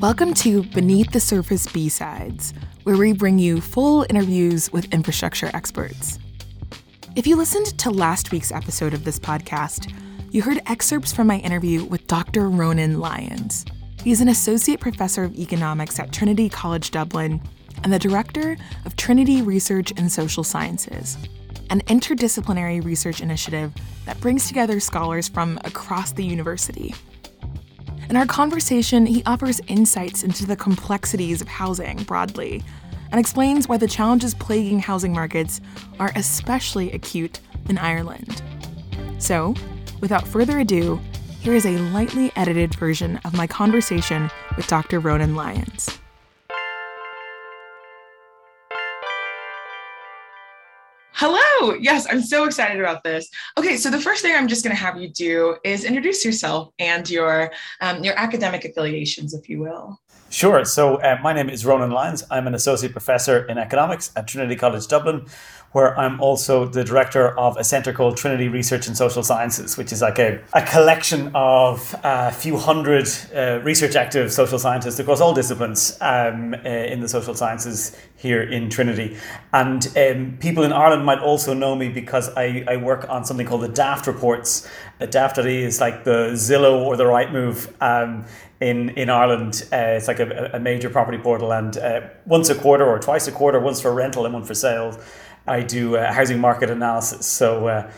Welcome to Beneath the Surface B Sides, where we bring you full interviews with infrastructure experts. If you listened to last week's episode of this podcast, you heard excerpts from my interview with Dr. Ronan Lyons. He's an associate professor of economics at Trinity College Dublin and the director of Trinity Research in Social Sciences, an interdisciplinary research initiative that brings together scholars from across the university. In our conversation, he offers insights into the complexities of housing broadly and explains why the challenges plaguing housing markets are especially acute in Ireland. So, without further ado, here is a lightly edited version of my conversation with Dr. Ronan Lyons. Hello. Yes, I'm so excited about this. Okay, so the first thing I'm just going to have you do is introduce yourself and your um, your academic affiliations, if you will. Sure. So uh, my name is Ronan Lyons. I'm an associate professor in economics at Trinity College Dublin where I'm also the director of a center called Trinity Research and Social Sciences, which is like a, a collection of a few hundred uh, research active social scientists across all disciplines um, uh, in the social sciences here in Trinity. And um, people in Ireland might also know me because I, I work on something called the DAFT reports. The DAFT.ie is like the Zillow or the Rightmove um, in in Ireland. Uh, it's like a, a, major property portal, and uh, once a quarter or twice a quarter, once for rental and one for sale, I do uh, housing market analysis. So uh,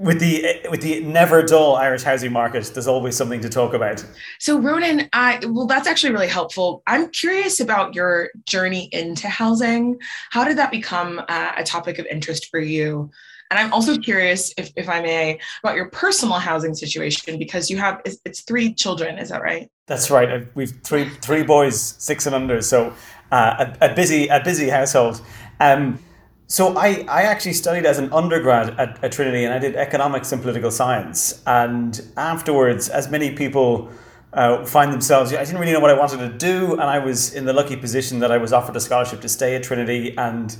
with the with the never dull Irish housing market, there's always something to talk about. So Ronan, I well, that's actually really helpful. I'm curious about your journey into housing. How did that become uh, a topic of interest for you? And I'm also curious, if, if I may, about your personal housing situation because you have it's, it's three children. Is that right? That's right. We've three three boys, six and under. So uh, a, a busy a busy household. Um, so I, I actually studied as an undergrad at, at, Trinity and I did economics and political science. And afterwards, as many people uh, find themselves, I didn't really know what I wanted to do. And I was in the lucky position that I was offered a scholarship to stay at Trinity. And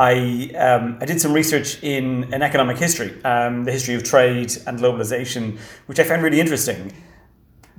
I, um, I did some research in, in economic history, um, the history of trade and globalization, which I found really interesting.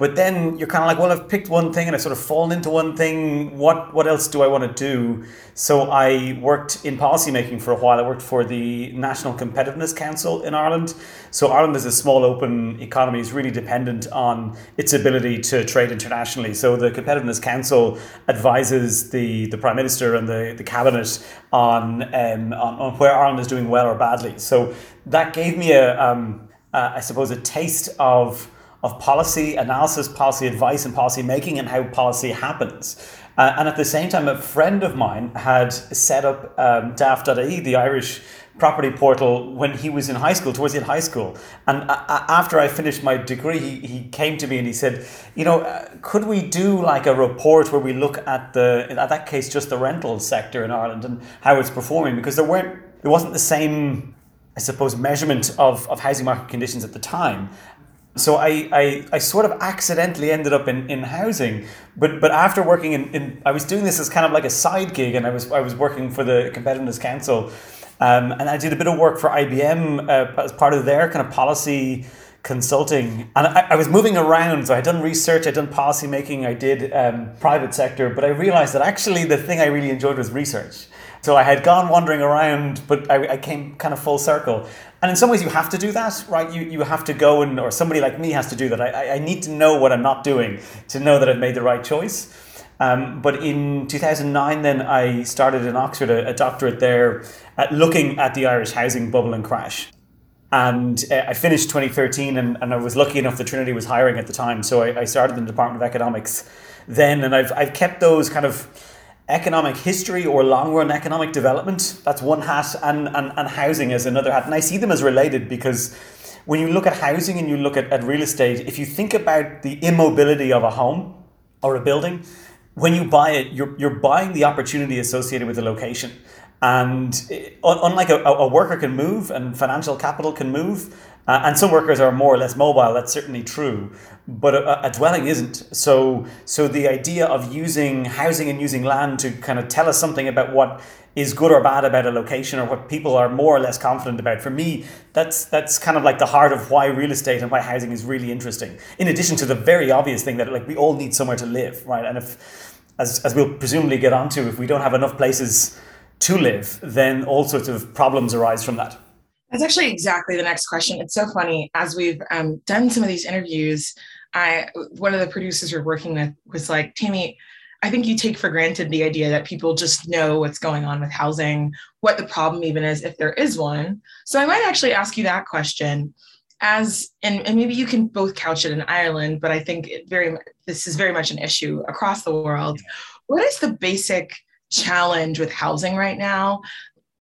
But then you're kind of like, well, I've picked one thing and I've sort of fallen into one thing. What what else do I want to do? So I worked in policymaking for a while. I worked for the National Competitiveness Council in Ireland. So Ireland is a small open economy, is really dependent on its ability to trade internationally. So the Competitiveness Council advises the, the Prime Minister and the, the Cabinet on, um, on, on where Ireland is doing well or badly. So that gave me a, um, uh, I suppose, a taste of of policy analysis, policy advice, and policy making, and how policy happens. Uh, and at the same time, a friend of mine had set up um, DAFT.ie, the Irish property portal, when he was in high school, towards the end of high school. And uh, after I finished my degree, he, he came to me and he said, You know, uh, could we do like a report where we look at the, in that case, just the rental sector in Ireland and how it's performing? Because there weren't, there wasn't the same I suppose, measurement of, of housing market conditions at the time so I, I, I sort of accidentally ended up in, in housing but but after working in, in I was doing this as kind of like a side gig and I was I was working for the competitiveness council um, and I did a bit of work for IBM uh, as part of their kind of policy consulting. And I, I, was moving around so I'd done research I'd done policy making I did um, private sector but I realized that actually the thing I really enjoyed was research so I had gone wandering around, but I, I, came kind of full circle. And in some ways, you have to do that, right? You, you have to go and, or somebody like me has to do that. I, I need to know what I'm not doing to know that I've made the right choice. Um, but in 2009, then I started in Oxford a, a doctorate there at looking at the Irish housing bubble and crash. And uh, I finished 2013, and, and I was lucky enough that Trinity was hiring at the time. So I, I started in the Department of Economics then, and I've, I've kept those kind of economic history or long run economic development. That's one hat, and, and, and housing is another hat. And I see them as related because when you look at housing and you look at, at real estate, if you think about the immobility of a home or a building, when you buy it, you're, you're buying the opportunity associated with the location. And eh, unlike a, a worker can move and financial capital can move, uh, and some workers are more or less mobile. That's certainly true, but a, a, dwelling isn't. So, so the idea of using housing and using land to kind of tell us something about what is good or bad about a location or what people are more or less confident about. For me, that's that's kind of like the heart of why real estate and why housing is really interesting. In addition to the very obvious thing that like we all need somewhere to live, right? And if as as we'll presumably get onto, if we don't have enough places to live, then all sorts of problems arise from that. That's actually exactly the next question. It's so funny as we've um, done some of these interviews. I one of the producers we're working with was like, Tammy, I think you take for granted the idea that people just know what's going on with housing, what the problem even is, if there is one. So I might actually ask you that question as and, and maybe you can both couch it in Ireland, but I think it very this is very much an issue across the world. What is the basic challenge with housing right now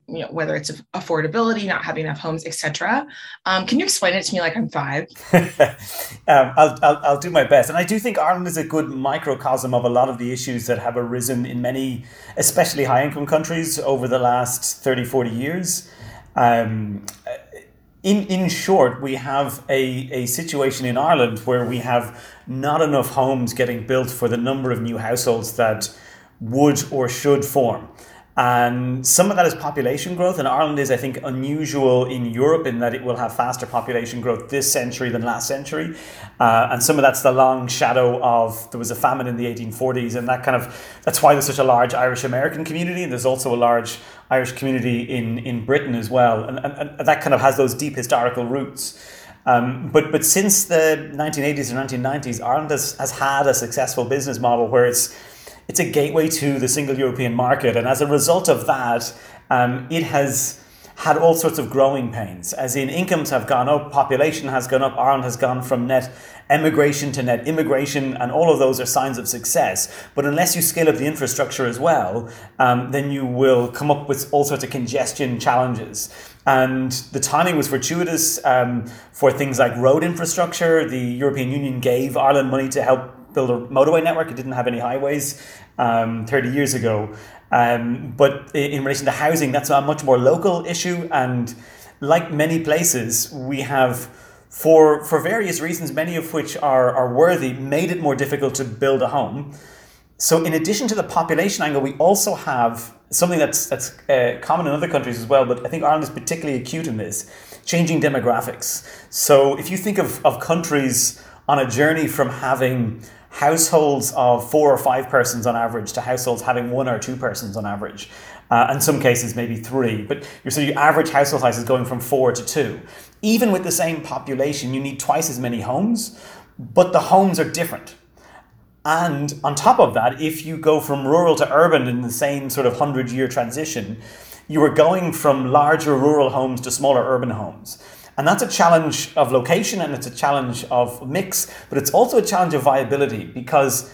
you know whether it's affordability not having enough homes etc um, can you explain it to me like i'm five? Um, I'll, I'll, I'll, do my best. And i do think ireland is a good microcosm of a lot of the issues that have arisen in many especially high income countries over the last 30 40 years. Um, in, in short, we have a, a situation in Ireland where we have not enough homes getting built for the number of new households that would or should form. And some of that is population growth, and Ireland is, I think, unusual in Europe in that it will have faster population growth this century than last century. Uh, and some of that's the long shadow of there was a famine in the 1840s, and that kind of that's why there's such a large Irish American community. And there's also a large Irish community in, in Britain as well, and, and, and that kind of has those deep historical roots. Um, but but since the 1980s and 1990s, Ireland has, has had a successful business model where it's it's a gateway to the single European market. And as a result of that, um, it has had all sorts of growing pains, as in incomes have gone up, population has gone up, Ireland has gone from net emigration to net immigration, and all of those are signs of success. But unless you scale up the infrastructure as well, um, then you will come up with all sorts of congestion challenges. And the timing was fortuitous um, for things like road infrastructure. The European Union gave Ireland money to help build a motorway network. It didn't have any highways um, 30 years ago. Um, but in relation to housing, that's a much more local issue. And like many places, we have, for, for various reasons, many of which are, are worthy, made it more difficult to build a home. So, in addition to the population angle, we also have something that's that's uh, common in other countries as well, but I think Ireland is particularly acute in this changing demographics. So, if you think of, of countries on a journey from having households of four or five persons on average to households having one or two persons on average. Uh, in some cases, maybe three. But your so your average household size is going from four to two. Even with the same population, you need twice as many homes, but the homes are different. And on top of that, if you go from rural to urban in the same sort of hundred year transition, you are going from larger rural homes to smaller urban homes. And that's a challenge of location and it's a challenge of mix, but it's also a challenge of viability because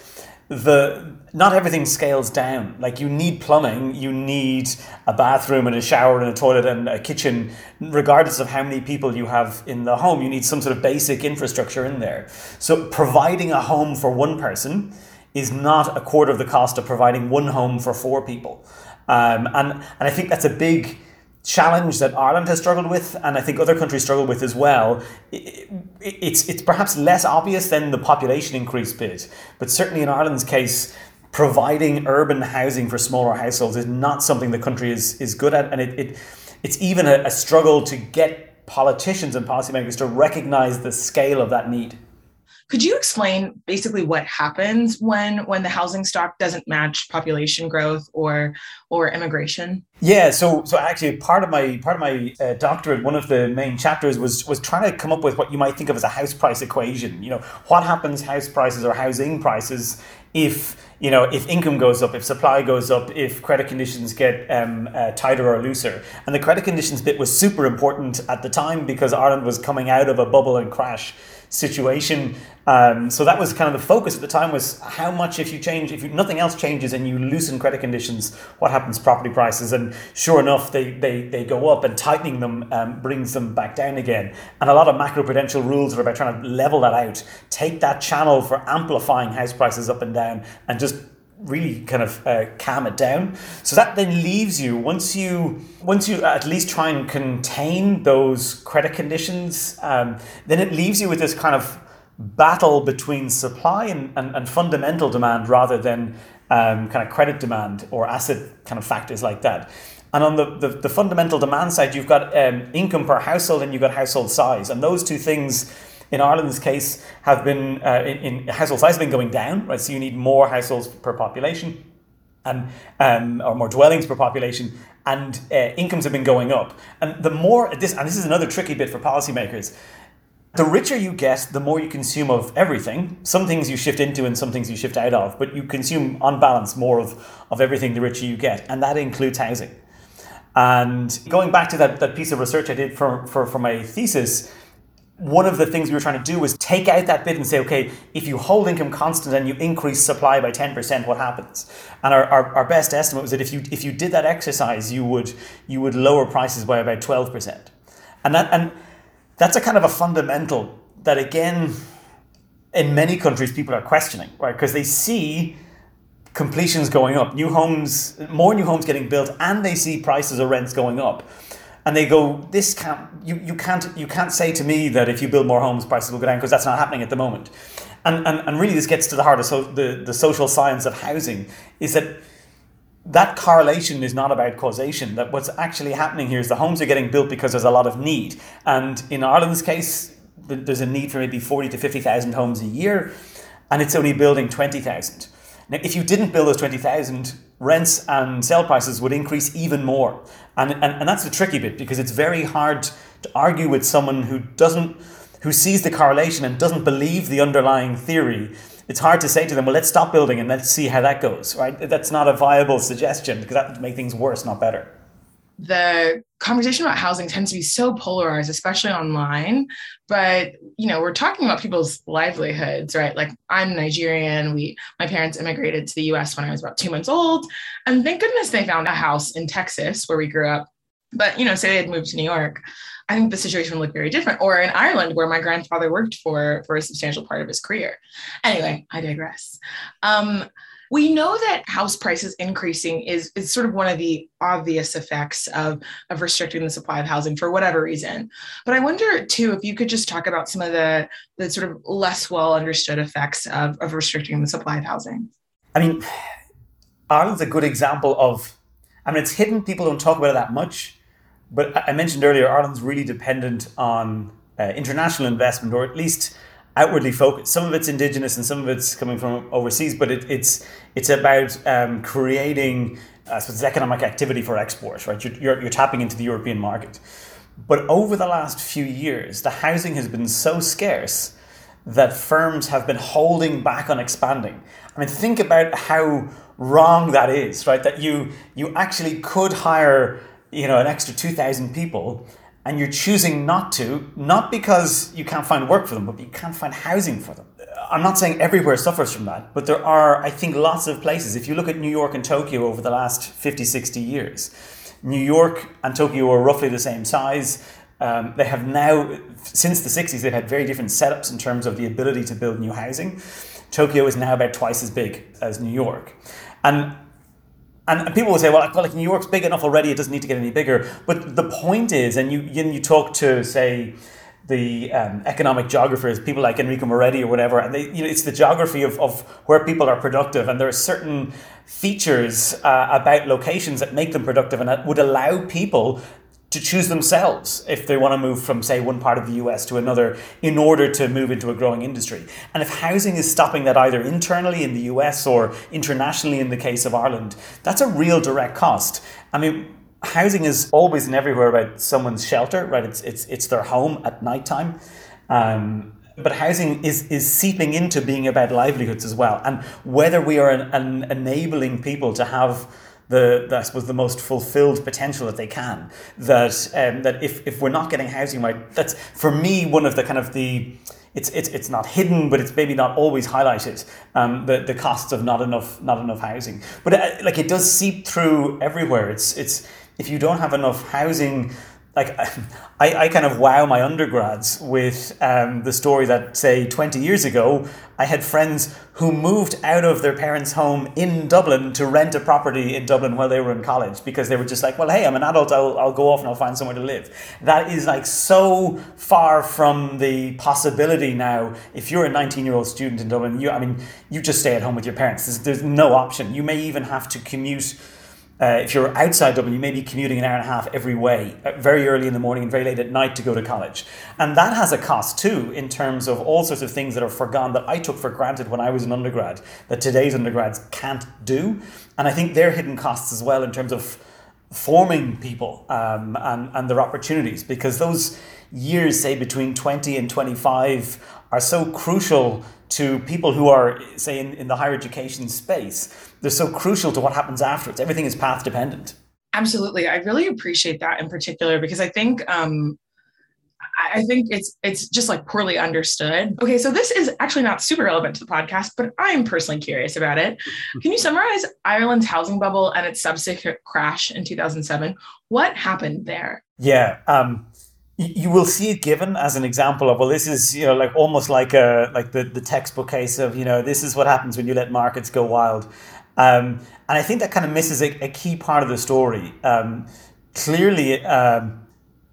the not everything scales down. Like you need plumbing, you need a bathroom and a shower and a toilet and a kitchen, regardless of how many people you have in the home. You need some sort of basic infrastructure in there. So providing a home for one person is not a quarter of the cost of providing one home for four people. Um, and, and I think that's a big challenge that Ireland has struggled with, and I think other countries struggle with as well. It's it's perhaps less obvious than the population increase bit, but certainly in Ireland's case, providing urban housing for smaller households is not something the country is is good at, and it, it it's even a, a struggle to get politicians and policymakers to recognise the scale of that need. Could you explain basically what happens when when the housing stock doesn't match population growth or or immigration? Yeah, so so actually part of my part of my uh, doctorate, one of the main chapters was was trying to come up with what you might think of as a house price equation. You know, what happens house prices or housing prices if you know if income goes up, if supply goes up, if credit conditions get um, uh, tighter or looser. And the credit conditions bit was super important at the time because Ireland was coming out of a bubble and crash situation. Um, so that was kind of the focus at the time was how much if you change, if you, nothing else changes and you loosen credit conditions, what happens property prices? And sure enough, they, they, they go up and tightening them um, brings them back down again. And a lot of macroprudential rules are about trying to level that out, take that channel for amplifying house prices up and down and just really kind of uh, calm it down. So that then leaves you once you once you at least try and contain those credit conditions, um, then it leaves you with this kind of battle between supply and, and, and fundamental demand rather than um, kind of credit demand or asset kind of factors like that. And on the, the, the fundamental demand side, you've got um, income per household and you've got household size. And those two things, in Ireland's case, have been, uh, in, in, household size have been going down, right? So you need more households per population and um, or more dwellings per population and uh, incomes have been going up. And the more, this, and this is another tricky bit for policymakers, the richer you get, the more you consume of everything. Some things you shift into and some things you shift out of, but you consume on balance more of, of everything the richer you get, and that includes housing. And going back to that, that piece of research I did for, for, for my thesis, one of the things we were trying to do was take out that bit and say, okay, if you hold income constant and you increase supply by 10%, what happens? And our, our, our best estimate was that if you if you did that exercise, you would you would lower prices by about 12%. And that and that's a kind of a fundamental that again in many countries people are questioning right because they see completions going up new homes more new homes getting built and they see prices or rents going up and they go this can't you, you can't you can't say to me that if you build more homes prices will go down because that's not happening at the moment and, and and really this gets to the heart of so, the, the social science of housing is that that correlation is not about causation. That what's actually happening here is the homes are getting built because there's a lot of need. And in Ireland's case, there's a need for maybe 40 to 50,000 homes a year, and it's only building 20,000. Now, if you didn't build those 20,000, rents and sale prices would increase even more. And, and, and that's the tricky bit because it's very hard to argue with someone who doesn't, who sees the correlation and doesn't believe the underlying theory it's hard to say to them, well, let's stop building and let's see how that goes, right? That's not a viable suggestion because that would make things worse, not better. The conversation about housing tends to be so polarized, especially online. But you know, we're talking about people's livelihoods, right? Like I'm Nigerian. We my parents immigrated to the US when I was about two months old. And thank goodness they found a house in Texas where we grew up. But you know, say they had moved to New York I think the situation would look very different. Or in Ireland, where my grandfather worked for for a substantial part of his career. Anyway, I digress. Um, we know that house prices increasing is, is sort of one of the obvious effects of, of restricting the supply of housing for whatever reason. But I wonder too if you could just talk about some of the, the sort of less well understood effects of, of restricting the supply of housing. I mean, Ireland's a good example of, I mean, it's hidden, people don't talk about it that much but I mentioned earlier, Ireland's really dependent on uh, international investment, or at least outwardly focused. Some of it's indigenous, and some of it's coming from overseas. But it, it's it's about um, creating, I suppose, economic activity for exports, Right, you're, you're, you're tapping into the European market. But over the last few years, the housing has been so scarce that firms have been holding back on expanding. I mean, think about how wrong that is, right? That you you actually could hire you know, an extra 2,000 people and you're choosing not to, not because you can't find work for them, but you can't find housing for them. I'm not saying everywhere suffers from that, but there are, I think, lots of places. If you look at New York and Tokyo over the last 50, 60 years, New York and Tokyo are roughly the same size. Um, they have now, since the 60s, they've had very different setups in terms of the ability to build new housing. Tokyo is now about twice as big as New York. And and, people will say, well, like New York's big enough already; it doesn't need to get any bigger. But the point is, and you you, you talk to say the um, economic geographers, people like Enrico Moretti or whatever, and they, you know, it's the geography of, of where people are productive, and there are certain features uh, about locations that make them productive and that would allow people to choose themselves if they want to move from, say, one part of the US to another in order to move into a growing industry. And if housing is stopping that either internally in the US or internationally in the case of Ireland, that's a real direct cost. I mean, housing is always and everywhere about someone's shelter, right? It's, it's, it's their home at nighttime. Um, but housing is, is seeping into being about livelihoods as well. And whether we are an, an enabling people to have the, the, I suppose the most fulfilled potential that they can. That um, that if, if we're not getting housing right, that's for me one of the kind of the it's it's it's not hidden, but it's maybe not always highlighted. Um, the the costs of not enough not enough housing, but uh, like it does seep through everywhere. It's it's if you don't have enough housing. Like I, I kind of wow my undergrads with um, the story that say 20 years ago I had friends who moved out of their parents' home in Dublin to rent a property in Dublin while they were in college because they were just like, well, hey, I'm an adult, I'll, I'll go off and I'll find somewhere to live. That is like so far from the possibility now. If you're a 19 year old student in Dublin, you, I mean, you just stay at home with your parents. There's, there's no option. You may even have to commute uh, if you're outside Dublin, you may be commuting an hour and a half every way, uh, very early in the morning and very late at night to go to college. And that has a cost too, in terms of all sorts of things that are forgone that I took for granted when I was an undergrad, that today's undergrads can't do. And I think they're hidden costs as well in terms of forming people um, and, and their opportunities, because those years, say between 20 and 25, are so crucial to people who are, say, in, in the higher education space. They're so crucial to what happens afterwards. Everything is path dependent. Absolutely. I really appreciate that in particular because I think um, I think it's it's just like poorly understood. Okay, so this is actually not super relevant to the podcast, but I'm personally curious about it. Can you summarize Ireland's housing bubble and its subsequent crash in 2007? What happened there? Yeah, um, you will see it given as an example of well this is you know like almost like a like the, the textbook case of you know this is what happens when you let markets go wild. Um, and i think that kind of misses a, a key part of the story. Um, clearly um,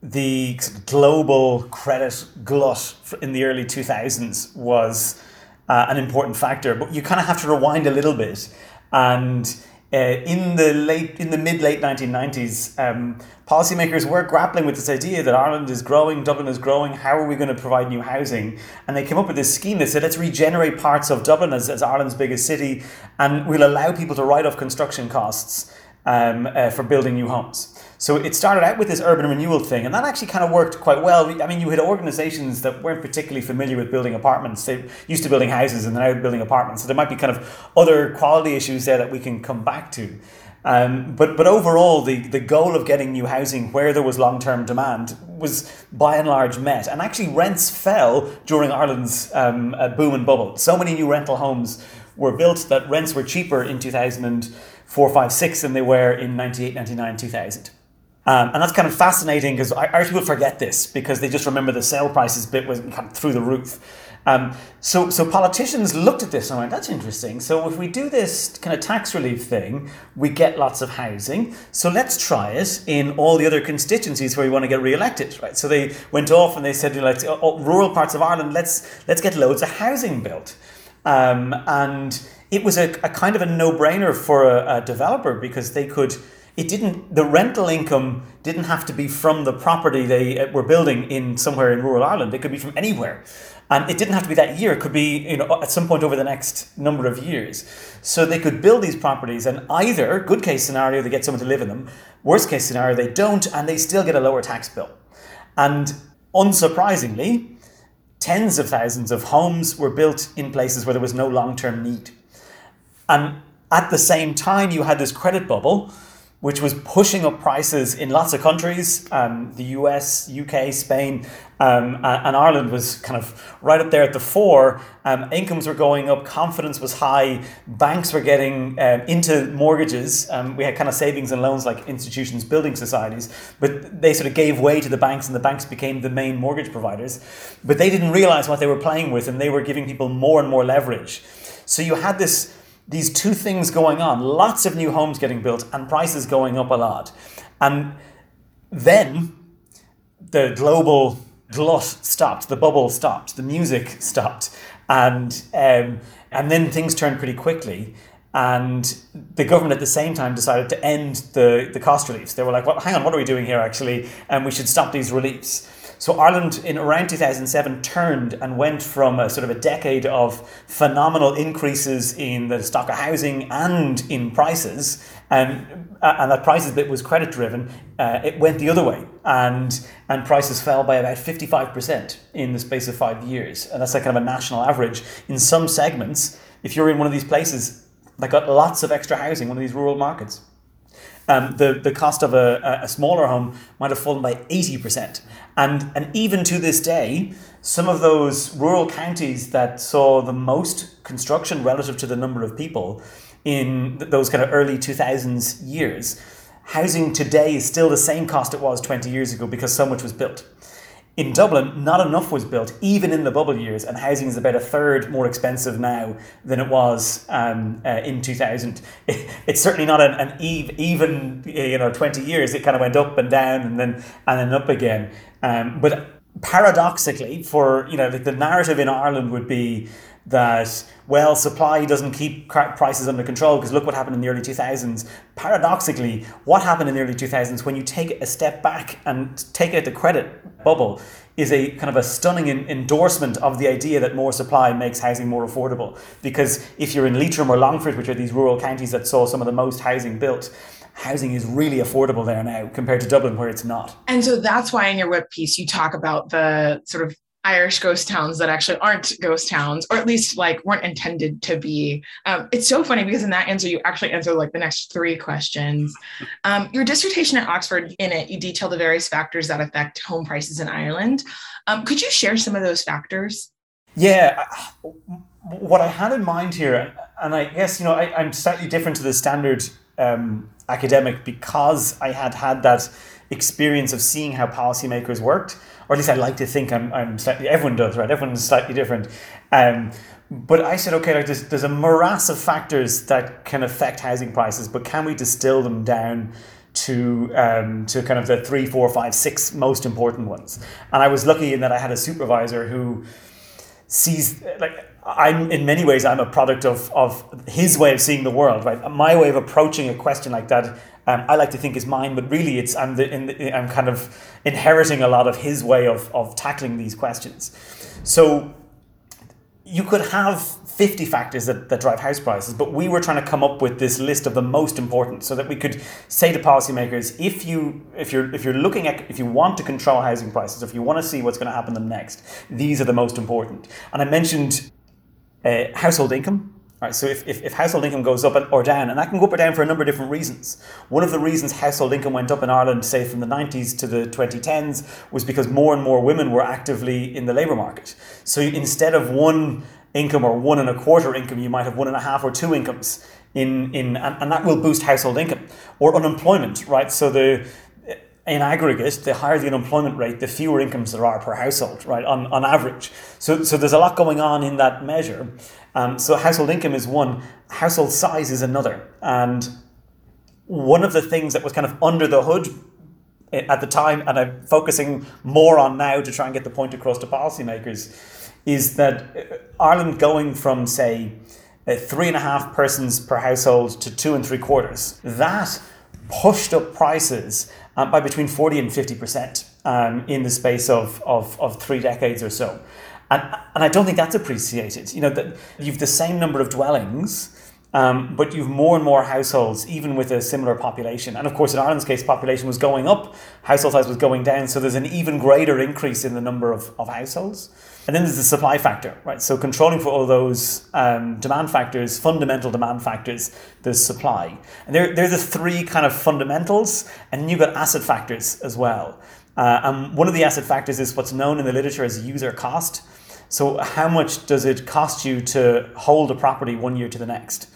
the global credit glut in the early 2000s was uh, an important factor but you kind of have to rewind a little bit. And uh, in the late, in the mid late 1990s, um, policymakers were grappling with this idea that Ireland is growing, Dublin is growing. How are we going to provide new housing? And they came up with this scheme that said, let's regenerate parts of Dublin as, as Ireland's biggest city, and we'll allow people to write off construction costs um, uh, for building new homes. So it started out with this urban renewal thing, and that actually kind of worked quite well. I mean, you had organizations that weren't particularly familiar with building apartments. They used to building houses and they're now building apartments. So there might be kind of other quality issues there that we can come back to. Um, but but overall, the, the goal of getting new housing where there was long term demand was by and large met. And actually, rents fell during Ireland's um, boom and bubble. So many new rental homes were built that rents were cheaper in 2004, 5, 6 than they were in 98, 99, 2000. Um, and that's kind of fascinating because Irish people forget this because they just remember the sale prices bit was kind of through the roof. Um, so, so politicians looked at this and went, "That's interesting. So, if we do this kind of tax relief thing, we get lots of housing. So, let's try it in all the other constituencies where we want to get re-elected, right?" So they went off and they said, you "Like oh, oh, rural parts of Ireland, let's let's get loads of housing built." Um, and it was a, a, kind of a no-brainer for a, a developer because they could it didn't the rental income didn't have to be from the property they uh, were building in somewhere in rural Ireland. It could be from anywhere. And it didn't have to be that year. It could be you know at some point over the next number of years. So they could build these properties and either good case scenario they get someone to live in them. Worst case scenario they don't and they still get a lower tax bill. And unsurprisingly tens of thousands of homes were built in places where there was no long-term need. And at the same time you had this credit bubble which was pushing up prices in lots of countries. Um, the US, UK, Spain, um, and Ireland was kind of right up there at the fore. Um, incomes were going up, confidence was high, banks were getting um, into mortgages. Um, we had kind of savings and loans like institutions, building societies, but they sort of gave way to the banks, and the banks became the main mortgage providers. But they didn't realize what they were playing with, and they were giving people more and more leverage. So you had this these two things going on lots of new homes getting built and prices going up a lot. And then the global glut stopped, the bubble stopped, the music stopped, and um, and then things turned pretty quickly. And the government at the same time decided to end the, the cost reliefs. They were like, well, hang on, what are we doing here actually? And we should stop these reliefs. So Ireland in around 2007 turned and went from a sort of a decade of phenomenal increases in the stock of housing and in prices, and uh, and that prices bit was credit driven. Uh, it went the other way, and and prices fell by about 55 percent in the space of five years, and that's like kind of a national average. In some segments, if you're in one of these places that got lots of extra housing, one of these rural markets um, the, the cost of a, a smaller home might have fallen by 80%. And, and even to this day, some of those rural counties that saw the most construction relative to the number of people in those kind of early 2000s years housing today is still the same cost it was 20 years ago because so much was built. In Dublin, not enough was built, even in the bubble years, and housing is about a third more expensive now than it was um, uh, in 2000. It, it's certainly not an, an even, you know, 20 years. It kind of went up and down and then and then up again. Um, but paradoxically, for you know, the narrative in Ireland would be that well supply doesn't keep prices under control because look what happened in the early 2000s paradoxically what happened in the early 2000s when you take a step back and take out the credit bubble is a kind of a stunning endorsement of the idea that more supply makes housing more affordable because if you're in Leitrim or Longford which are these rural counties that saw some of the most housing built housing is really affordable there now compared to Dublin where it's not. And so that's why in your web piece you talk about the sort of Irish ghost towns that actually aren't ghost towns, or at least like weren't intended to be. Um, it's so funny because in that answer, you actually answer like the next three questions. Um, your dissertation at Oxford, in it, you detail the various factors that affect home prices in Ireland. Um, could you share some of those factors? Yeah, what I had in mind here, and I guess you know I, am slightly different to the standard um, academic because I had had that experience of seeing how policymakers worked or at least I like to think I'm, I'm slightly, everyone does, right? Everyone's slightly different. Um, but I said, okay, like there's, there's a morass of factors that can affect housing prices, but can we distill them down to um, to kind of the three, four, five, six most important ones? And I was lucky in that I had a supervisor who sees like I'm in many ways I'm a product of of his way of seeing the world, right? My way of approaching a question like that um, I like to think is mine, but really it's I'm the, the, I'm kind of inheriting a lot of his way of of tackling these questions. So you could have 50 factors that, that drive house prices, but we were trying to come up with this list of the most important so that we could say to policymakers, if you if you're if you're looking at if you want to control housing prices, if you want to see what's going to happen them next, these are the most important. And I mentioned uh, household income Right, so if, if, if, household income goes up or down, and that can go up or down for a number of different reasons. One of the reasons household income went up in Ireland, say from the 90s to the 2010s, was because more and more women were actively in the labour market. So instead of one income or one and a quarter income, you might have one and a half or two incomes in, in and, and that will boost household income. Or unemployment, right? So the in aggregate, the higher the unemployment rate, the fewer incomes there are per household, right, on, on average. So, so there's a lot going on in that measure. Um, so household income is one, household size is another. And one of the things that was kind of under the hood at the time, and I'm focusing more on now to try and get the point across to policymakers, is that uh, Ireland going from, say, three and a half persons per household to two and three quarters, that pushed up prices um, by between 40 and 50% um, in the space of, of, of three decades or so. And, and I don't think that's appreciated. You know, that you've the same number of dwellings, um, but you've more and more households, even with a similar population. And of course, in Ireland's case, population was going up, household size was going down. So there's an even greater increase in the number of, of households. And then there's the supply factor, right? So controlling for all those um, demand factors, fundamental demand factors, there's supply. And they're, they're the three kind of fundamentals. And then you've got asset factors as well. Uh, and one of the asset factors is what's known in the literature as user cost. So how much does it cost you to hold a property one year to the next?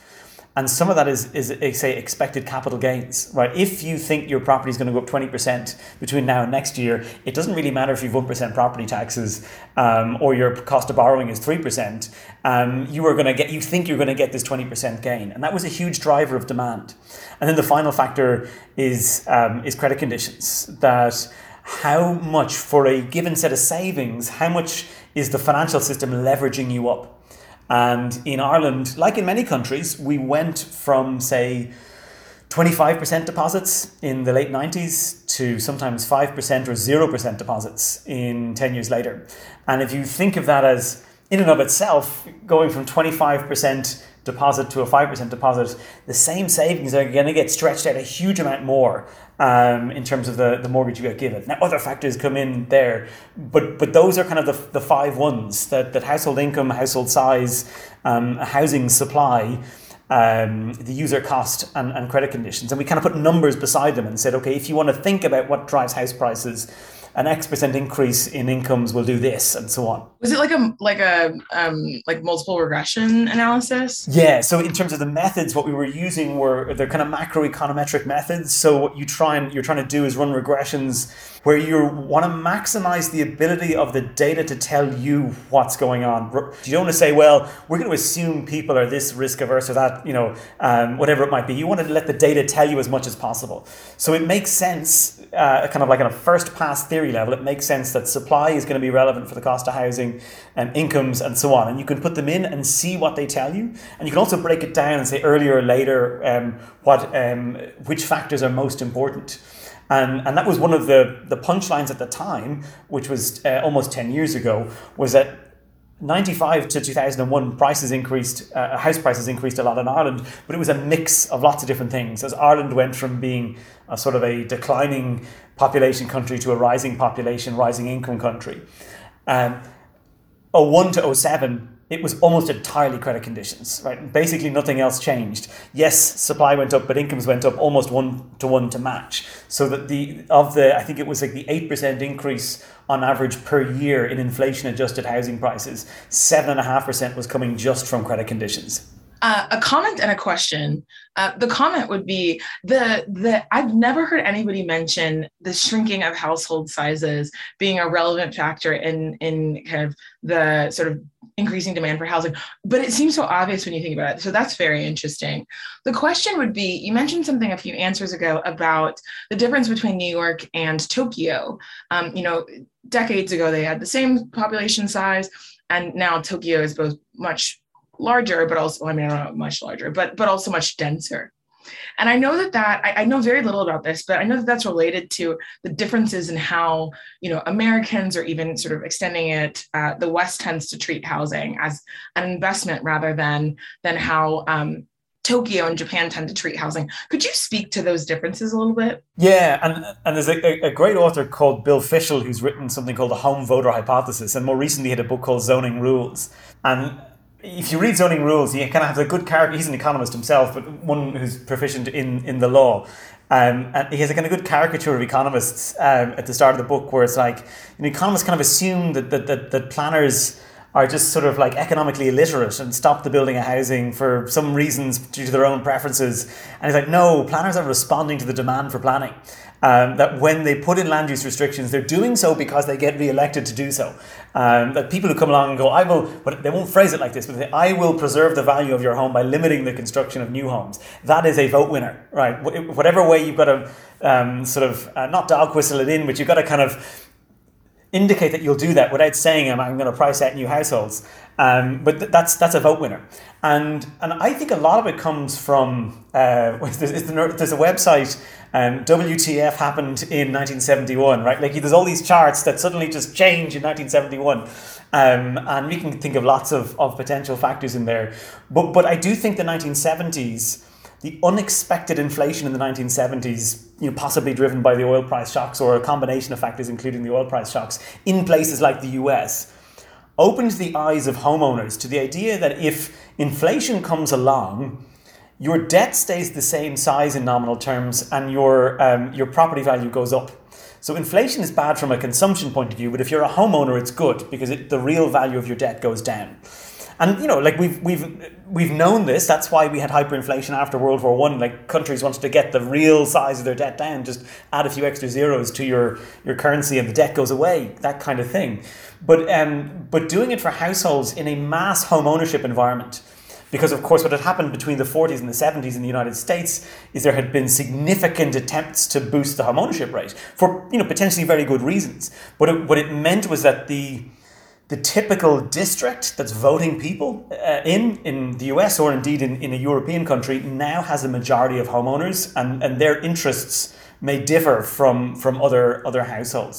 And some of that is, is say, expected capital gains, right? If you think your property is going to go up 20% between now and next year, it doesn't really matter if you've 1% property taxes um, or your cost of borrowing is 3%. Um, you are going to get, you think you're going to get this 20% gain. And that was a huge driver of demand. And then the final factor is, um, is credit conditions that how much for a given set of savings, how much is the financial system leveraging you up? And in Ireland, like in many countries, we went from, say, 25% deposits in the late 90s to sometimes 5% or 0% deposits in 10 years later. And if you think of that as, in and of itself, going from 25% deposit to a 5% deposit, the same savings are going to get stretched out a huge amount more um, in terms of the, the mortgage you get given. Now, other factors come in there, but but those are kind of the, the five ones that, that household income, household size, um, housing supply, um, the user cost, and, and credit conditions. And we kind of put numbers beside them and said, okay, if you want to think about what drives house prices, an X percent increase in incomes will do this, and so on. Was it like a like a um, like multiple regression analysis? Yeah. So in terms of the methods, what we were using were they're kind of macroeconometric methods. So what you try and you're trying to do is run regressions where you want to maximize the ability of the data to tell you what's going on. You don't want to say, well, we're going to assume people are this risk averse or that, you know, um, whatever it might be. You want to let the data tell you as much as possible. So it makes sense, uh, kind of like in a first pass theory level, it makes sense that supply is going to be relevant for the cost of housing and incomes and so on. And you can put them in and see what they tell you. And you can also break it down and say earlier or later um, what um, which factors are most important. And, and that was one of the, the punchlines at the time, which was uh, almost 10 years ago, was that 95 to 2001 prices increased uh, house prices increased a lot in Ireland but it was a mix of lots of different things as Ireland went from being a sort of a declining population country to a rising population rising income country um, 01 to 07 it was almost entirely credit conditions, right? Basically, nothing else changed. Yes, supply went up, but incomes went up almost one to one to match. So that the of the, I think it was like the eight percent increase on average per year in inflation-adjusted housing prices, seven and a half percent was coming just from credit conditions. Uh, a comment and a question. Uh, the comment would be the the I've never heard anybody mention the shrinking of household sizes being a relevant factor in in kind of the sort of increasing demand for housing. But it seems so obvious when you think about it. So that's very interesting. The question would be you mentioned something a few answers ago about the difference between New York and Tokyo. Um, you know, decades ago, they had the same population size. And now Tokyo is both much larger, but also, I mean, don't know, much larger, but but also much denser. And I know that that I, I, know very little about this, but I know that that's related to the differences in how you know Americans, or even sort of extending it, uh, the West tends to treat housing as an investment rather than than how um, Tokyo and Japan tend to treat housing. Could you speak to those differences a little bit? Yeah, and and there's a, a great author called Bill Fischel who's written something called the Home Voter Hypothesis, and more recently had a book called Zoning Rules. And if you read zoning rules, he kind of has a good character. He's an economist himself, but one who's proficient in, in the law. Um, and he has a kind of good caricature of economists um, at the start of the book, where it's like you economists kind of assume that, that, that, that planners are just sort of like economically illiterate and stop the building of housing for some reasons due to their own preferences. And it's like, no, planners are responding to the demand for planning um, that when they put in land use restrictions, they're doing so because they get re-elected to do so. Um, that people who come along and go, I will, but they won't phrase it like this, but say, I will preserve the value of your home by limiting the construction of new homes. That is a vote winner, right? Whatever way you've got to um, sort of, uh, not dog whistle it in, but you've got to kind of indicate that you'll do that without saying I'm, I'm going to price out new households. Um, but th- that's that's a vote winner, and and I think a lot of it comes from uh, there's, there's a website um, WTF happened in 1971, right? Like there's all these charts that suddenly just change in 1971. Um, and we can think of lots of, of potential factors in there. But, but I do think the 1970s, the unexpected inflation in the 1970s, you know, possibly driven by the oil price shocks or a combination of factors, including the oil price shocks, in places like the US, opened the eyes of homeowners to the idea that if inflation comes along, your debt stays the same size in nominal terms and your, um, your property value goes up. So inflation is bad from a consumption point of view, but if you're a homeowner, it's good because it, the real value of your debt goes down. And you know, like we've we've we've known this. That's why we had hyperinflation after World War One. Like countries wanted to get the real size of their debt down, just add a few extra zeros to your your currency, and the debt goes away. That kind of thing. But um, but doing it for households in a mass home ownership environment because, of course, what had happened between the 40s and the 70s in the United States is there had been significant attempts to boost the home ownership rate for you know potentially very good reasons. But it, what it meant was that the the typical district that's voting people uh, in in the US or indeed in, in a European country now has a majority of homeowners and, and their interests may differ from from other other households.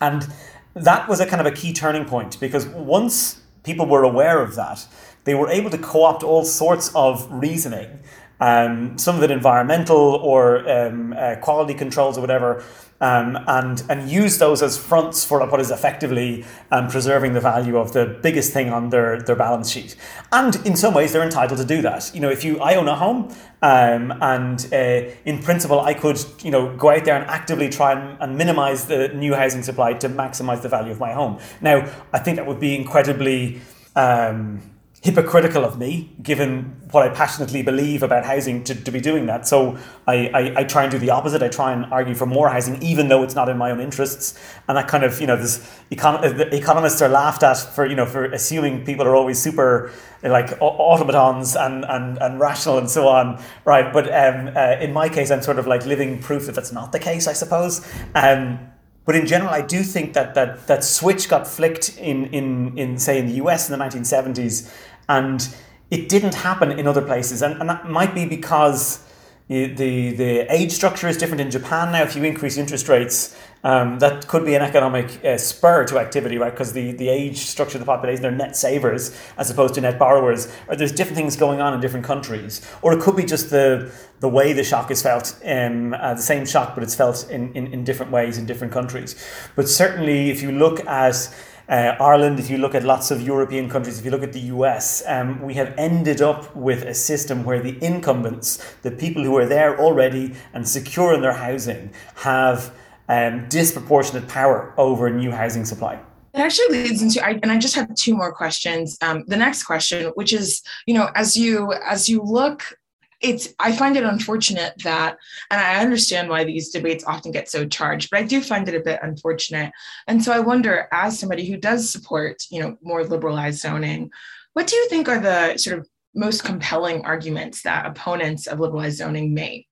And that was a kind of a key turning point because once people were aware of that, they were able to co opt all sorts of reasoning um, some of it environmental or um, uh, quality controls or whatever, um, and and use those as fronts for what is effectively um, preserving the value of the biggest thing on their, their balance sheet. And in some ways, they're entitled to do that. You know, if you I own a home, um, and uh, in principle, I could you know go out there and actively try and, and minimize the new housing supply to maximize the value of my home. Now, I think that would be incredibly um, hypocritical of me, given what I passionately believe about housing, to, to be doing that. So I, I, I, try and do the opposite. I try and argue for more housing, even though it's not in my own interests. And that kind of, you know, this econ- economists are laughed at for, you know, for assuming people are always super like automatons and, and, and rational and so on, right? But um, uh, in my case, I'm sort of like living proof that that's not the case, I suppose. Um, but in general, I do think that that, that switch got flicked in, in, in, say, in the US in the 1970s and it didn't happen in other places. And, and that might be because the, the, age structure is different in Japan now. If you increase interest rates, um, that could be an economic uh, spur to activity, right? Because the, the age structure of the population, they're net savers as opposed to net borrowers. Or there's different things going on in different countries. Or it could be just the, the way the shock is felt, um, uh, the same shock, but it's felt in, in, in different ways in different countries. But certainly, if you look at uh, Ireland, if you look at lots of European countries, if you look at the US, um, we have ended up with a system where the incumbents, the people who are there already and secure in their housing, have um, disproportionate power over new housing supply. It actually leads into, I, and I just have two more questions. Um, the next question, which is, you know, as you as you look it's i find it unfortunate that and i understand why these debates often get so charged but i do find it a bit unfortunate. And so i wonder as somebody who does support you know more liberalized zoning what do you think are the sort of most compelling arguments that opponents of liberalized zoning make?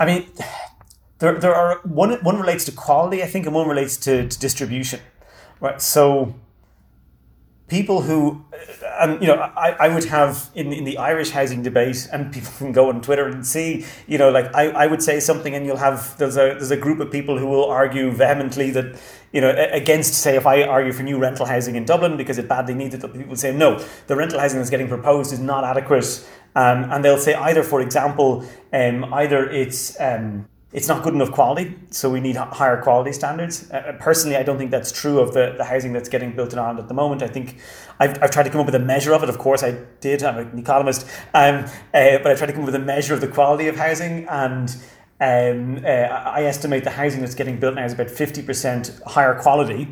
I mean there, there are one one relates to quality i think and one relates to, to distribution right? So people who, and you know, I, I would have in, in the Irish housing debate, and people can go on Twitter and see, you know, like I, I would say something, and you'll have there's a there's a group of people who will argue vehemently that, you know, against say if I argue for new rental housing in Dublin because it badly needed, people say no, the rental housing that's getting proposed is not adequate, um, and they'll say either, for example, um, either it's um, it's not good enough quality, so we need higher quality standards. Uh, uh, personally, I don't think that's true of the, the housing that's getting built in Ireland at the moment. I think I've, I've tried to come up with a measure of it. Of course, I did. I'm an economist, um, uh, but I tried to come up with a measure of the quality of housing, and um, uh, I estimate the housing that's getting built now is about 50% higher quality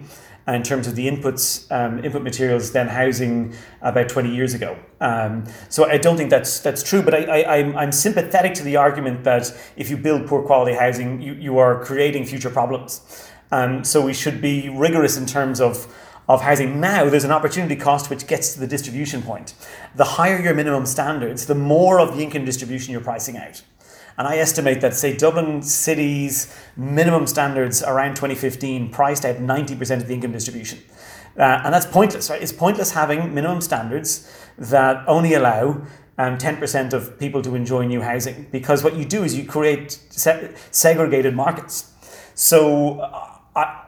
in terms of the inputs, um, input materials than housing about 20 years ago. Um, so I don't think that's that's true, but I, I, I'm, I'm sympathetic to the argument that if you build poor quality housing, you, you are creating future problems. Um, so we should be rigorous in terms of of housing. Now there's an opportunity cost which gets to the distribution point. The higher your minimum standards, the more of the income distribution you're pricing out. And I estimate that, say, Dublin City's minimum standards around 2015 priced out 90% of the income distribution. Uh, and that's pointless, right? It's pointless having minimum standards that only allow um, 10% of people to enjoy new housing because what you do is you create se- segregated markets. So, uh, I,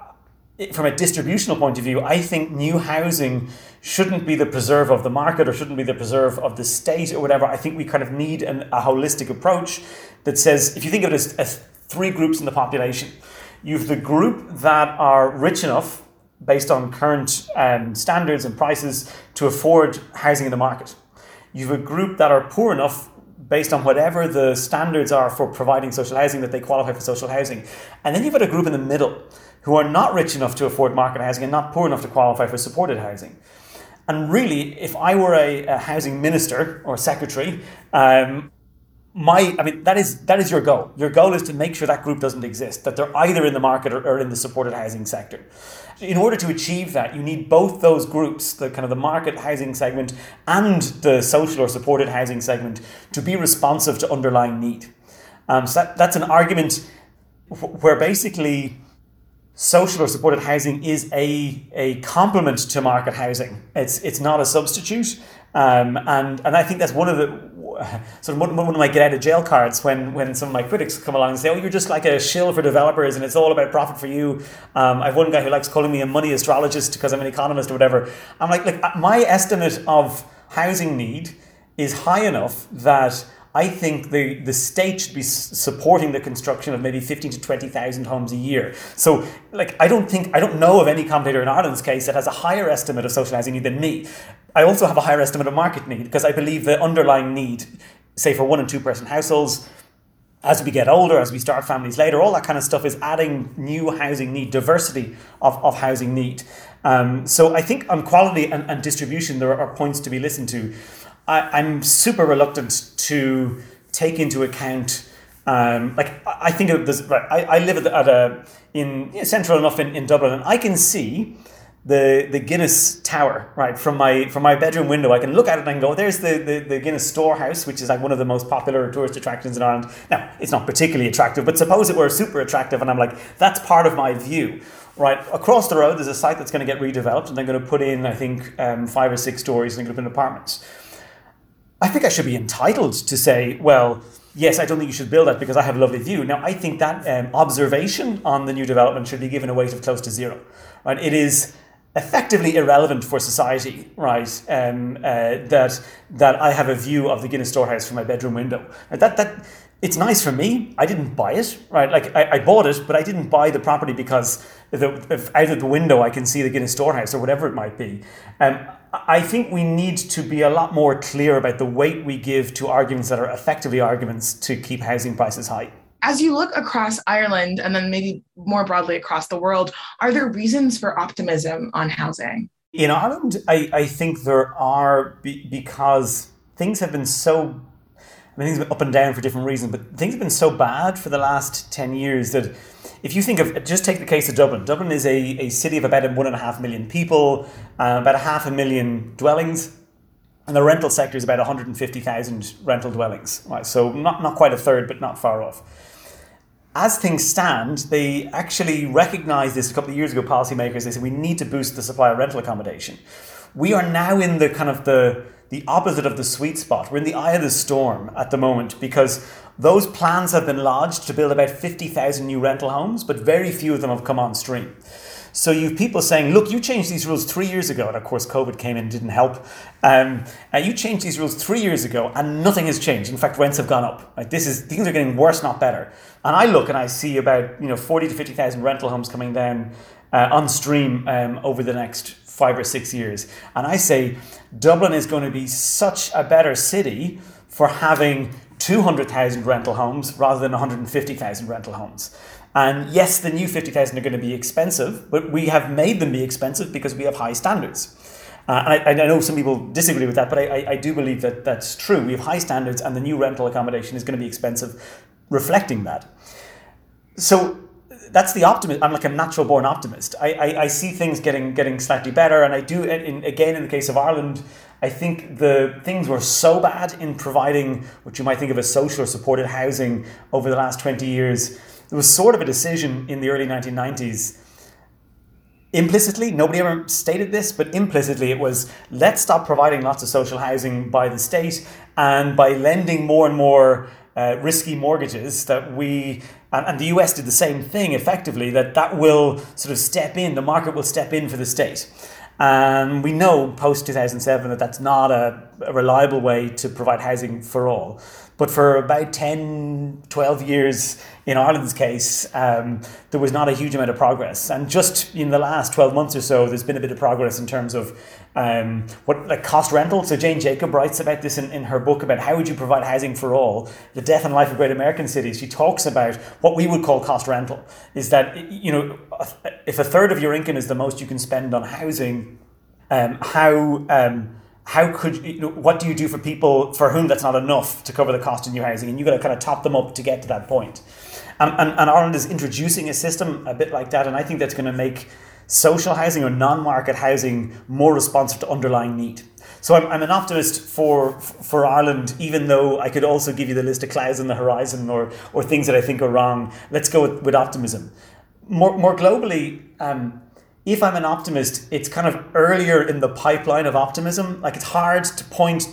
from a distributional point of view, I think new housing shouldn't be the preserve of the market or shouldn't be the preserve of the state or whatever. I think we kind of need an, a holistic approach that says if you think of it as, as three groups in the population, you've the group that are rich enough based on current um, standards and prices to afford housing in the market. You've a group that are poor enough based on whatever the standards are for providing social housing that they qualify for social housing. And then you've got a group in the middle who are not rich enough to afford market housing and not poor enough to qualify for supported housing. And really, if I were a, a housing minister or secretary, um, my, I mean, that is that is your goal. Your goal is to make sure that group doesn't exist, that they're either in the market or, or in the supported housing sector. In order to achieve that, you need both those groups, the kind of the market housing segment and the social or supported housing segment, to be responsive to underlying need. Um, so that, that's an argument where basically social or supported housing is a, a complement to market housing. It's, it's not a substitute. Um, and, and I think that's one of the sort of one, one of my get out of jail cards when, when some of my critics come along and say, oh, you're just like a shill for developers and it's all about profit for you. Um, I have one guy who likes calling me a money astrologist because I'm an economist or whatever. I'm like, like my estimate of housing need is high enough that I think the, the state should be supporting the construction of maybe 15 to 20,000 homes a year. So, like, I don't think, I don't know of any commentator in Ireland's case that has a higher estimate of social housing need than me. I also have a higher estimate of market need because I believe the underlying need, say for one and two person households, as we get older, as we start families later, all that kind of stuff is adding new housing need, diversity of, of housing need. Um, so I think on quality and, and distribution, there are points to be listened to. I, am super reluctant to take into account. Um, like I think. Right, I, I live at, at a in central enough in, in Dublin, and I can see the the Guinness Tower, right, from my from my bedroom window. I can look at it and go, there's the, the, the Guinness Storehouse, which is like one of the most popular tourist attractions in Ireland. Now, it's not particularly attractive, but suppose it were super attractive, and I'm like, that's part of my view. Right, across the road, there's a site that's going to get redeveloped, and they're going to put in, I think, um, five or six stories, and they're going to put in apartments. I think I should be entitled to say, well, yes, I don't think you should build that because I have a lovely view. Now, I think that um, observation on the new development should be given a weight of close to zero. Right, it is effectively irrelevant for society, right? Um, uh, that that I have a view of the Guinness Storehouse from my bedroom window. That that it's nice for me. I didn't buy it, right? Like I, I bought it, but I didn't buy the property because if out of the window I can see the Guinness Storehouse or whatever it might be. Um, I think we need to be a lot more clear about the weight we give to arguments that are effectively arguments to keep housing prices high as you look across Ireland and then maybe more broadly across the world, are there reasons for optimism on housing? In Ireland, I, I think there are be, because things have been so, I mean, things have been up and down for different reasons, but things have been so bad for the last 10 years that if you think of, just take the case of Dublin. Dublin is a, a city of about one and a half million people, uh, about a half a million dwellings and the rental sector is about 150,000 rental dwellings, right? So not, not quite a third, but not far off as things stand, they actually recognized this a couple of years ago, policymakers, they said we need to boost the supply of rental accommodation. We are now in the kind of the the opposite of the sweet spot. We're in the eye of the storm at the moment because those plans have been lodged to build about 50,000 new rental homes, but very few of them have come on stream. So you have people saying, look, you changed these rules three years ago. And of course, COVID came in and didn't help. Um, and you changed these rules three years ago and nothing has changed. In fact, rents have gone up. Like this is, things are getting worse, not better. And I look and I see about, you know, 40 to 50,000 rental homes coming down uh, on stream um, over the next five or six years. And I say, Dublin is going to be such a better city for having 200,000 rental homes rather than 150,000 rental homes. And yes, the new 50,000 are going to be expensive, but we have made them be expensive because we have high standards. Uh, and I, I, know some people disagree with that, but I, I, do believe that that's true. We have high standards, and the new rental accommodation is going to be expensive, reflecting that. So that's the optimist. I'm like a natural born optimist. I, I, I, see things getting getting slightly better, and I do. In, again, in the case of Ireland, I think the things were so bad in providing what you might think of as social or supported housing over the last 20 years there was sort of a decision in the early 1990s. Implicitly, nobody ever stated this, but implicitly it was let's stop providing lots of social housing by the state and by lending more and more uh, risky mortgages that we and, and, the US did the same thing effectively that that will sort of step in the market will step in for the state and we know post 2007 that that's not a, a reliable way to provide housing for all but for about 10, 12 years, in Ireland's case, um, there was not a huge amount of progress. And just in the last 12 months or so, there's been a bit of progress in terms of um, what like cost rental. So Jane Jacobs writes about this in, in her book about how would you provide housing for all, the death and life of great American cities. She talks about what we would call cost rental, is that, you know, if a third of your income is the most you can spend on housing, um, how... Um, how could you know, what do you do for people for whom that's not enough to cover the cost of new housing and you've got to kind of top them up to get to that point and, and, and ireland is introducing a system a bit like that and i think that's going to make social housing or non-market housing more responsive to underlying need so I'm, I'm an optimist for for Ireland, even though I could also give you the list of clouds on the horizon or or things that I think are wrong. Let's go with, with optimism. More more globally, um, if I'm an optimist, it's kind of earlier in the pipeline of optimism. Like it's hard to point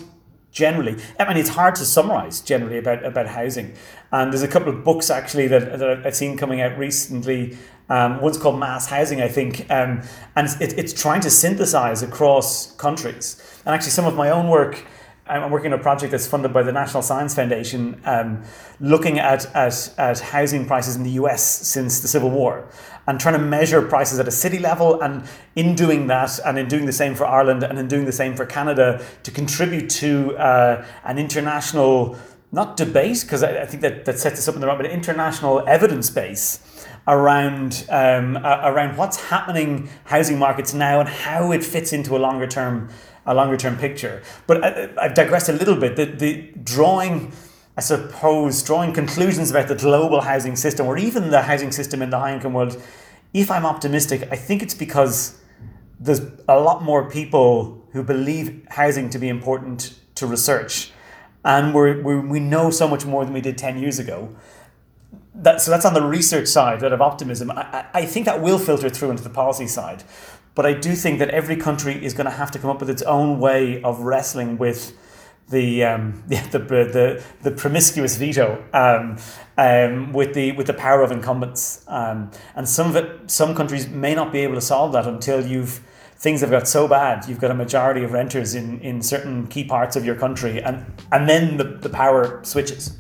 generally. I mean, it's hard to summarize generally about, about housing. And there's a couple of books actually that, that I've seen coming out recently. Um, one's called Mass Housing, I think, um, and it, it's trying to synthesize across countries. And actually, some of my own work I'm working on a project that's funded by the National Science Foundation, um, looking at, at, at housing prices in the US since the Civil War and trying to measure prices at a city level. And in doing that, and in doing the same for Ireland and in doing the same for Canada, to contribute to uh, an international, not debate, because I, I, think that, that sets us up in the wrong, but international evidence base around um, around what's happening housing markets now and how it fits into a longer term a longer term picture. But I, I've digressed a little bit. The, the drawing, I suppose, drawing conclusions about the global housing system or even the housing system in the high income world, if I'm optimistic, I think it's because there's a lot more people who believe housing to be important to research. And we're, we're, we know so much more than we did 10 years ago. That, so that's on the research side, that of optimism. I, I think that will filter through into the policy side. But I do think that every country is going to have to come up with its own way of wrestling with the um, the, the the promiscuous veto um, um, with the with the power of incumbents, um, and some of it, some countries may not be able to solve that until you've things have got so bad. You've got a majority of renters in, in certain key parts of your country, and and then the, the power switches.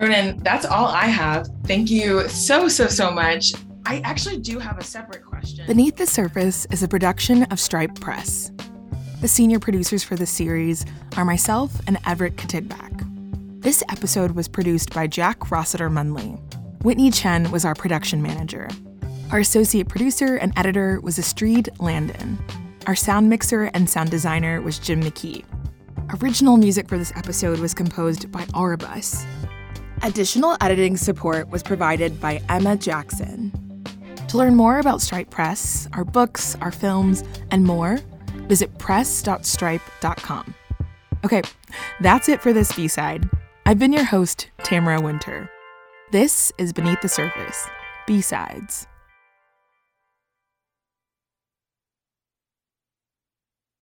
Ronan, that's all I have. Thank you so so so much. I actually do have a separate question. Beneath the Surface is a production of Stripe Press. The senior producers for the series are myself and Everett Katigbak. This episode was produced by Jack Rossiter Munley. Whitney Chen was our production manager. Our associate producer and editor was Astrid Landon. Our sound mixer and sound designer was Jim McKee. Original music for this episode was composed by Auribus. Additional editing support was provided by Emma Jackson. To learn more about Stripe Press, our books, our films, and more, visit press.stripe.com. Okay, that's it for this B side. I've been your host, Tamara Winter. This is Beneath the Surface, B sides.